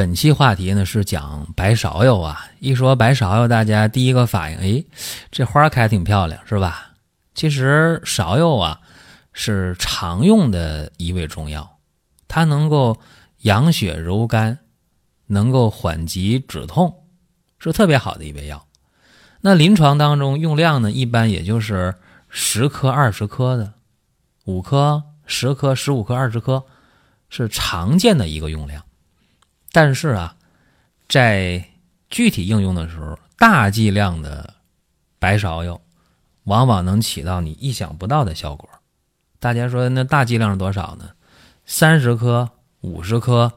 本期话题呢是讲白芍药啊。一说白芍药，大家第一个反应，哎，这花开挺漂亮，是吧？其实芍药啊是常用的一味中药，它能够养血柔肝，能够缓急止痛，是特别好的一味药。那临床当中用量呢，一般也就是十克、二十克的，五克、十克、十五克、二十克，是常见的一个用量。但是啊，在具体应用的时候，大剂量的白芍药往往能起到你意想不到的效果。大家说那大剂量是多少呢？三十克、五十克、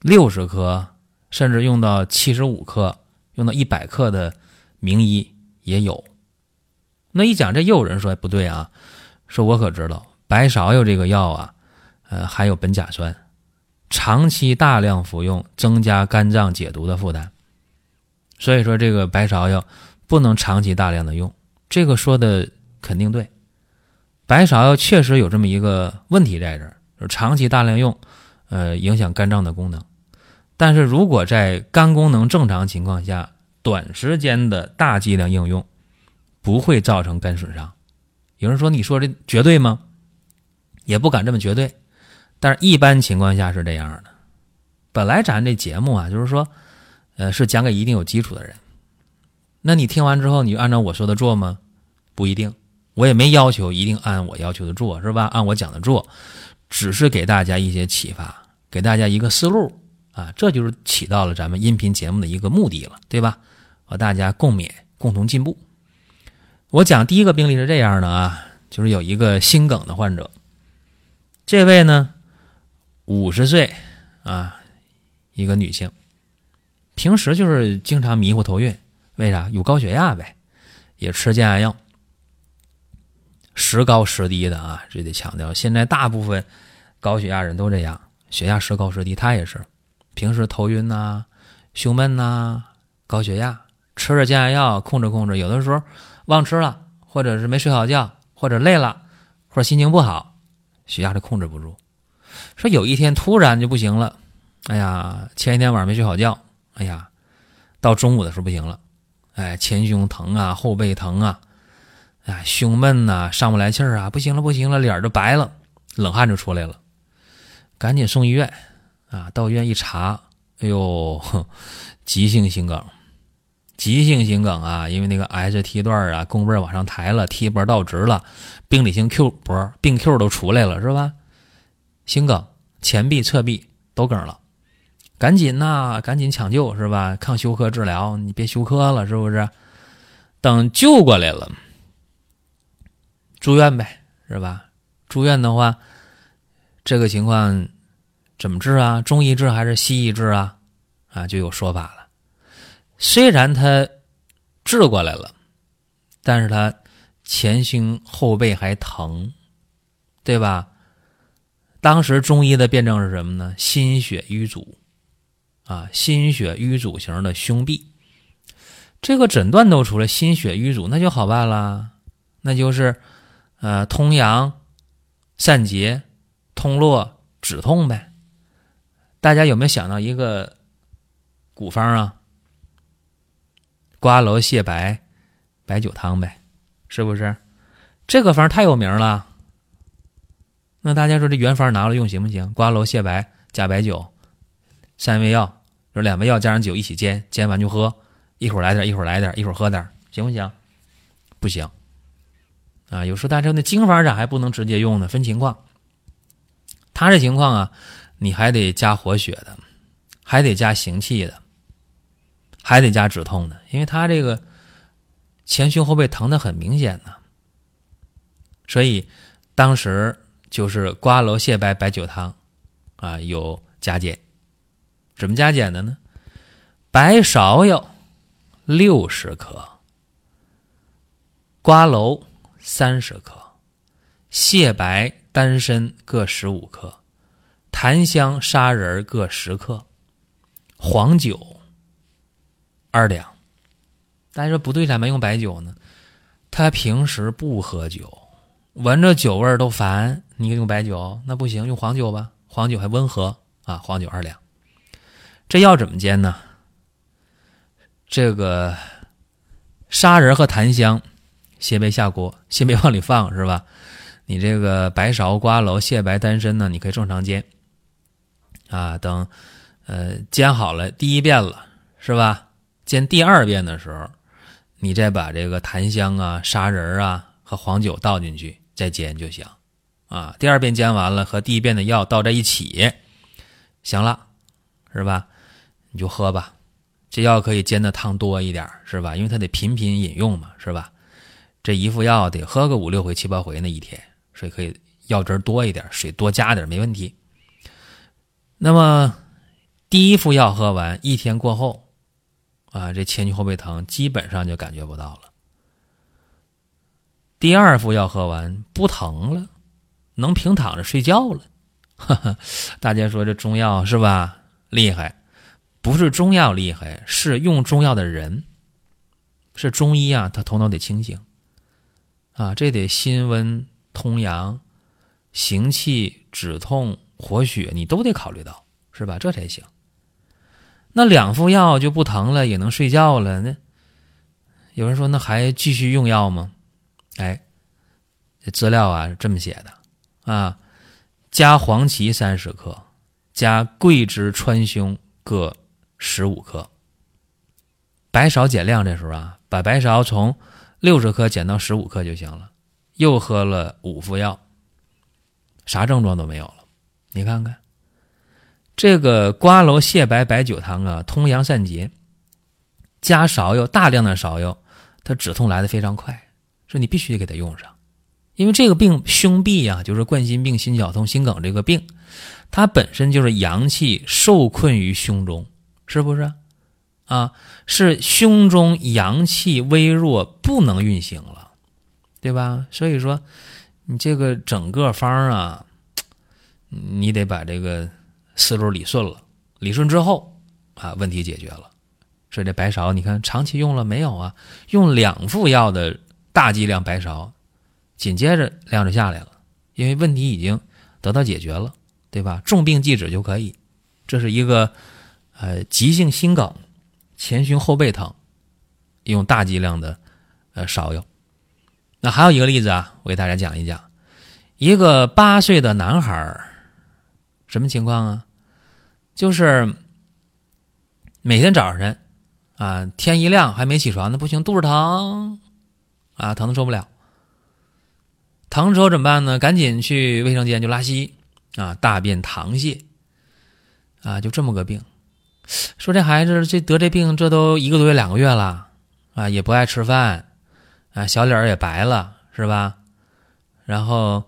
六十克，甚至用到七十五克、用到一百克的名医也有。那一讲这又有人说不对啊，说我可知道白芍药这个药啊，呃，含有苯甲酸。长期大量服用，增加肝脏解毒的负担，所以说这个白芍药不能长期大量的用。这个说的肯定对，白芍药确实有这么一个问题在这儿，长期大量用，呃，影响肝脏的功能。但是如果在肝功能正常情况下，短时间的大剂量应用，不会造成肝损伤。有人说：“你说这绝对吗？”也不敢这么绝对。但是，一般情况下是这样的。本来咱这节目啊，就是说，呃，是讲给一定有基础的人。那你听完之后，你就按照我说的做吗？不一定。我也没要求一定按我要求的做，是吧？按我讲的做，只是给大家一些启发，给大家一个思路啊，这就是起到了咱们音频节目的一个目的了，对吧？和大家共勉，共同进步。我讲第一个病例是这样的啊，就是有一个心梗的患者，这位呢。五十岁，啊，一个女性，平时就是经常迷糊头晕，为啥？有高血压呗，也吃降压药，时高时低的啊，这得强调。现在大部分高血压人都这样，血压时高时低，她也是，平时头晕呐、胸闷呐、高血压，吃着降压药控制控制，有的时候忘吃了，或者是没睡好觉，或者累了，或者心情不好，血压就控制不住。说有一天突然就不行了，哎呀，前一天晚上没睡好觉，哎呀，到中午的时候不行了，哎，前胸疼啊，后背疼啊，哎，胸闷呐，上不来气儿啊，不行了不行了，脸都白了，冷汗就出来了，赶紧送医院。啊，到医院一查，哎呦，急性心梗，急性心梗啊，因为那个 S T 段啊，弓背往上抬了，T 波倒直了，病理性 Q 波，病 Q 都出来了，是吧？心梗，前臂、侧臂都梗了，赶紧呐，赶紧抢救是吧？抗休克治疗，你别休克了，是不是？等救过来了，住院呗，是吧？住院的话，这个情况怎么治啊？中医治还是西医治啊？啊，就有说法了。虽然他治过来了，但是他前胸后背还疼，对吧？当时中医的辩证是什么呢？心血瘀阻，啊，心血瘀阻型的胸痹，这个诊断都出来，心血瘀阻，那就好办了，那就是，呃，通阳、散结、通络、止痛呗。大家有没有想到一个古方啊？瓜蒌泻白白酒汤呗，是不是？这个方太有名了。那大家说这原方拿了用行不行？瓜蒌泻白加白酒，三味药，就两味药加上酒一起煎，煎完就喝，一会儿来点，一会儿来点，一会儿喝点，行不行？不行。啊，有时候大家说那经方咋还不能直接用呢？分情况。他这情况啊，你还得加活血的，还得加行气的，还得加止痛的，因为他这个前胸后背疼的很明显呢。所以当时。就是瓜蒌泻白白酒汤，啊，有加减，怎么加减的呢？白芍药六十克，瓜蒌三十克，蟹白、丹参各十五克，檀香、砂仁各十克，黄酒二两。大家说不对，咋没用白酒呢？他平时不喝酒，闻着酒味儿都烦。你用白酒那不行，用黄酒吧，黄酒还温和啊。黄酒二两。这药怎么煎呢？这个砂仁和檀香先别下锅，先别往里放，是吧？你这个白芍、瓜蒌、蟹白、丹参呢，你可以正常煎啊。等呃煎好了第一遍了，是吧？煎第二遍的时候。你再把这个檀香啊、砂仁啊和黄酒倒进去，再煎就行，啊，第二遍煎完了和第一遍的药倒在一起，行了，是吧？你就喝吧，这药可以煎的汤多一点，是吧？因为它得频频饮用嘛，是吧？这一副药得喝个五六回、七八回那一天，所以可以药汁多一点，水多加点没问题。那么第一副药喝完一天过后。啊，这前胸后背疼基本上就感觉不到了。第二副药喝完不疼了，能平躺着睡觉了。哈 哈大家说这中药是吧？厉害，不是中药厉害，是用中药的人，是中医啊，他头脑得清醒啊，这得心温通阳、行气止痛、活血，你都得考虑到，是吧？这才行。那两副药就不疼了，也能睡觉了。那有人说，那还继续用药吗？哎，这资料啊是这么写的啊：加黄芪三十克，加桂枝、川芎各十五克。白芍减量，这时候啊，把白芍从六十克减到十五克就行了。又喝了五副药，啥症状都没有了。你看看。这个瓜蒌蟹白白酒汤啊，通阳散结，加芍药，大量的芍药，它止痛来的非常快，说你必须得给它用上，因为这个病胸痹呀，就是冠心病、心绞痛、心梗这个病，它本身就是阳气受困于胸中，是不是？啊，是胸中阳气微弱，不能运行了，对吧？所以说，你这个整个方啊，你得把这个。思路理顺了，理顺之后啊，问题解决了。所以这白芍，你看长期用了没有啊？用两副药的大剂量白芍，紧接着量就下来了，因为问题已经得到解决了，对吧？重病即止就可以。这是一个呃急性心梗、前胸后背疼，用大剂量的呃芍药。那还有一个例子啊，我给大家讲一讲，一个八岁的男孩什么情况啊？就是每天早晨啊，天一亮还没起床，那不行，肚子疼啊，疼的受不了。疼之后怎么办呢？赶紧去卫生间就拉稀啊，大便溏泻啊，就这么个病。说这孩子这得这病，这都一个多月、两个月了啊，也不爱吃饭啊，小脸也白了，是吧？然后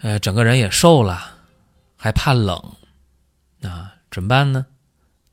呃，整个人也瘦了，还怕冷。啊，怎么办呢？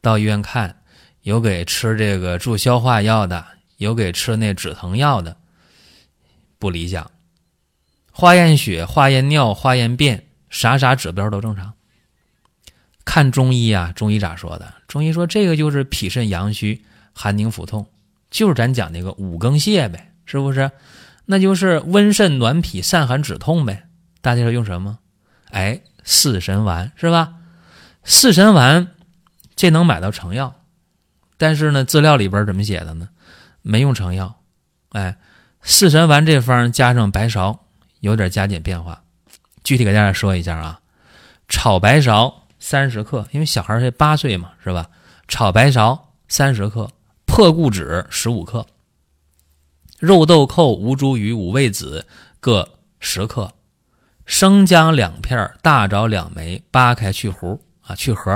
到医院看，有给吃这个助消化药的，有给吃那止疼药的，不理想。化验血、化验尿、化验便，啥啥指标都正常。看中医啊，中医咋说的？中医说这个就是脾肾阳虚、寒凝腹痛，就是咱讲那个五更泻呗，是不是？那就是温肾暖脾、散寒止痛呗。大家说用什么？哎，四神丸是吧？四神丸，这能买到成药，但是呢，资料里边怎么写的呢？没用成药，哎，四神丸这方加上白芍，有点加减变化。具体给大家说一下啊，炒白芍三十克，因为小孩才八岁嘛，是吧？炒白芍三十克，破固脂十五克，肉豆蔻、吴茱萸、五味子各十克，生姜两片，大枣两枚，扒开去核。啊，去核，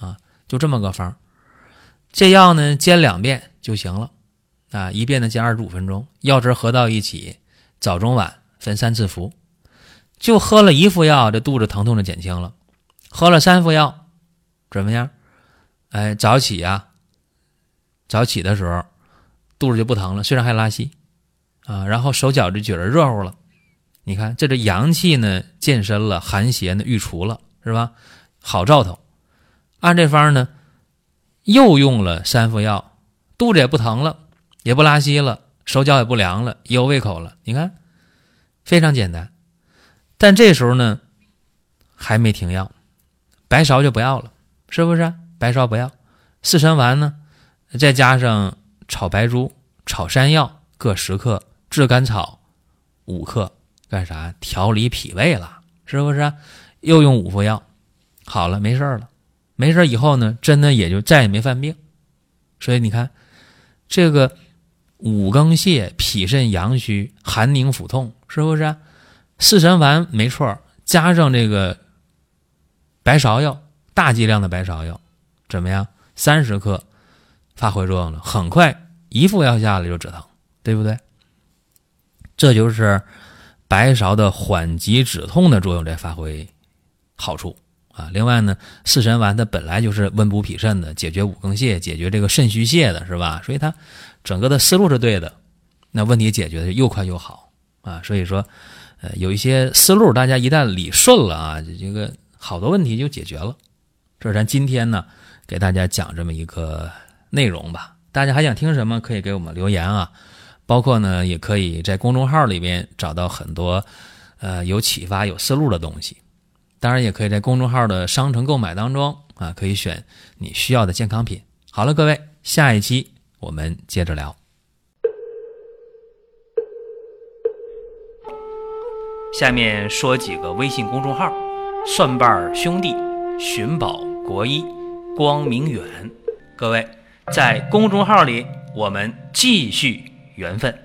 啊，就这么个方这药呢，煎两遍就行了，啊，一遍呢煎二十五分钟，药汁合到一起，早中晚分三次服，就喝了一副药，这肚子疼痛就减轻了。喝了三副药，怎么样？哎，早起呀，早起的时候肚子就不疼了，虽然还拉稀啊，然后手脚就觉得热乎了。你看，这这阳气呢健身了，寒邪呢御除了，是吧？好兆头。按这方呢，又用了三副药，肚子也不疼了，也不拉稀了，手脚也不凉了，也有胃口了。你看，非常简单。但这时候呢，还没停药，白芍就不要了，是不是？白芍不要，四神丸呢，再加上炒白术、炒山药各十克，炙甘草五克。干啥调理脾胃了？是不是？又用五副药，好了，没事了。没事以后呢，真的也就再也没犯病。所以你看，这个五更泻、脾肾阳虚、寒凝腹痛，是不是？四神丸没错，加上这个白芍药，大剂量的白芍药，怎么样？三十克发挥作用了，很快一副药下来就止疼，对不对？这就是。白芍的缓急止痛的作用在发挥好处啊！另外呢，四神丸它本来就是温补脾肾的，解决五更泻、解决这个肾虚泻的，是吧？所以它整个的思路是对的，那问题解决的又快又好啊！所以说，呃，有一些思路大家一旦理顺了啊，这个好多问题就解决了。这是咱今天呢给大家讲这么一个内容吧。大家还想听什么，可以给我们留言啊。包括呢，也可以在公众号里边找到很多，呃，有启发、有思路的东西。当然，也可以在公众号的商城购买当中啊，可以选你需要的健康品。好了，各位，下一期我们接着聊。下面说几个微信公众号：蒜瓣兄弟、寻宝国医、光明远。各位在公众号里，我们继续。缘分。